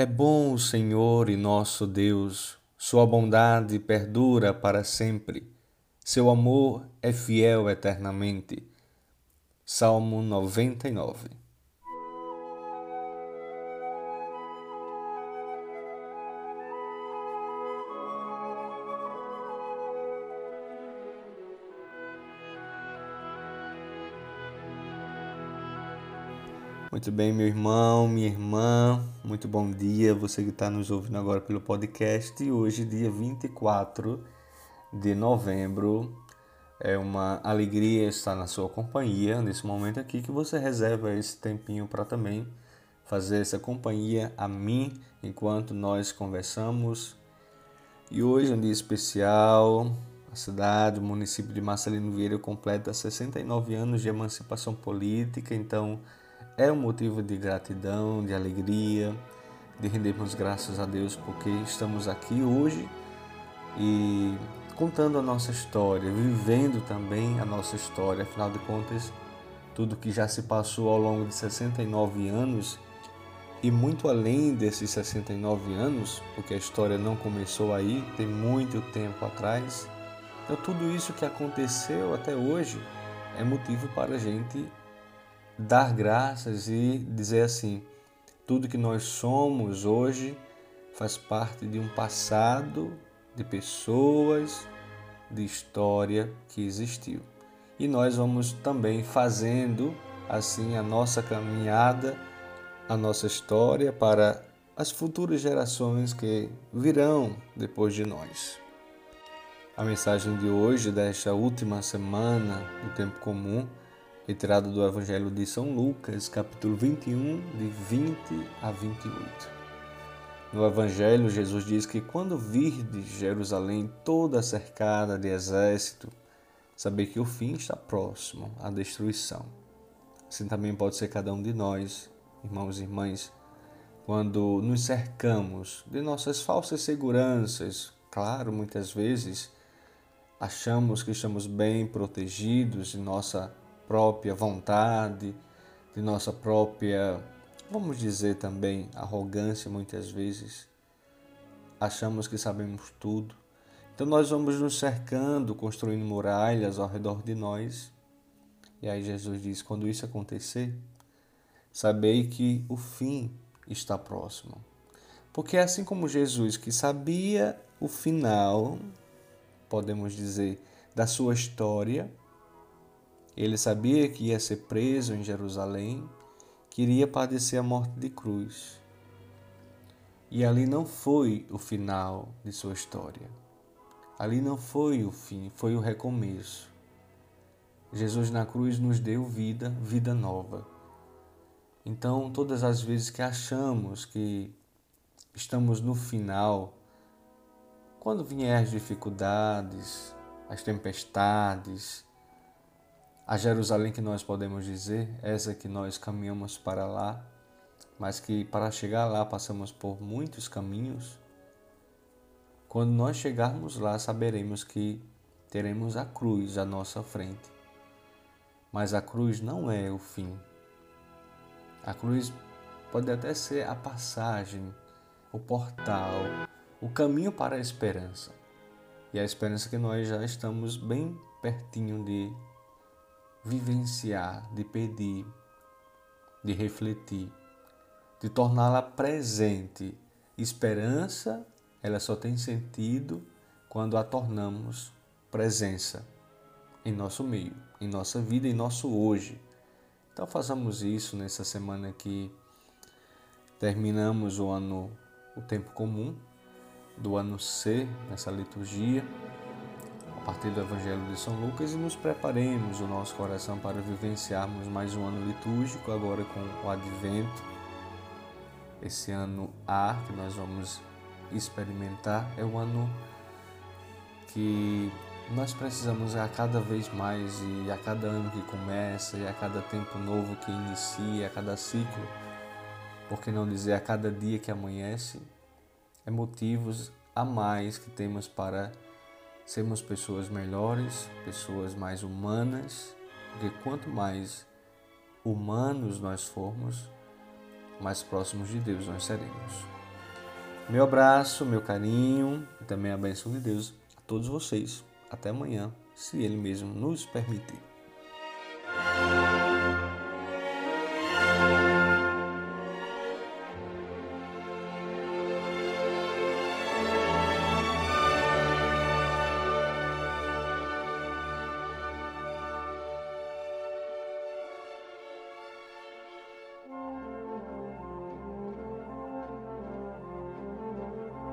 É bom o Senhor e nosso Deus, Sua bondade perdura para sempre, Seu amor é fiel eternamente. Salmo 99 Muito bem, meu irmão, minha irmã, muito bom dia. Você que está nos ouvindo agora pelo podcast. Hoje, dia 24 de novembro, é uma alegria estar na sua companhia nesse momento aqui que você reserva esse tempinho para também fazer essa companhia a mim enquanto nós conversamos. E hoje é um dia especial. A cidade, o município de Marcelino Vieira completa 69 anos de emancipação política, então é um motivo de gratidão, de alegria, de rendermos graças a Deus porque estamos aqui hoje e contando a nossa história, vivendo também a nossa história. Afinal de contas, tudo que já se passou ao longo de 69 anos e muito além desses 69 anos, porque a história não começou aí, tem muito tempo atrás. Então, tudo isso que aconteceu até hoje é motivo para a gente dar graças e dizer assim: tudo que nós somos hoje faz parte de um passado, de pessoas, de história que existiu. E nós vamos também fazendo assim a nossa caminhada, a nossa história para as futuras gerações que virão depois de nós. A mensagem de hoje, desta última semana do tempo comum, retirado do Evangelho de São Lucas, capítulo 21, de 20 a 28. No Evangelho, Jesus diz que quando virdes Jerusalém toda cercada de exército, saber que o fim está próximo, a destruição. Assim também pode ser cada um de nós, irmãos e irmãs, quando nos cercamos de nossas falsas seguranças. Claro, muitas vezes achamos que estamos bem protegidos de nossa própria vontade, de nossa própria, vamos dizer também, arrogância muitas vezes. Achamos que sabemos tudo. Então nós vamos nos cercando, construindo muralhas ao redor de nós. E aí Jesus diz: quando isso acontecer, sabei que o fim está próximo. Porque assim como Jesus, que sabia o final, podemos dizer, da sua história, ele sabia que ia ser preso em Jerusalém, que iria padecer a morte de cruz. E ali não foi o final de sua história. Ali não foi o fim, foi o recomeço. Jesus na cruz nos deu vida, vida nova. Então, todas as vezes que achamos que estamos no final, quando vier as dificuldades, as tempestades, a Jerusalém que nós podemos dizer, essa que nós caminhamos para lá, mas que para chegar lá passamos por muitos caminhos. Quando nós chegarmos lá, saberemos que teremos a cruz à nossa frente. Mas a cruz não é o fim. A cruz pode até ser a passagem, o portal, o caminho para a esperança. E a esperança que nós já estamos bem pertinho de vivenciar, de pedir, de refletir, de torná-la presente. Esperança, ela só tem sentido quando a tornamos presença em nosso meio, em nossa vida, em nosso hoje. Então façamos isso nessa semana que terminamos o ano, o tempo comum do ano C, nessa liturgia partir do Evangelho de São Lucas e nos preparemos o nosso coração para vivenciarmos mais um ano litúrgico, agora com o Advento. Esse ano A que nós vamos experimentar é um ano que nós precisamos a cada vez mais e a cada ano que começa e a cada tempo novo que inicia, a cada ciclo, por que não dizer a cada dia que amanhece, é motivos a mais que temos para sermos pessoas melhores, pessoas mais humanas, porque quanto mais humanos nós formos, mais próximos de Deus nós seremos. Meu abraço, meu carinho e também a bênção de Deus a todos vocês. Até amanhã, se Ele mesmo nos permitir.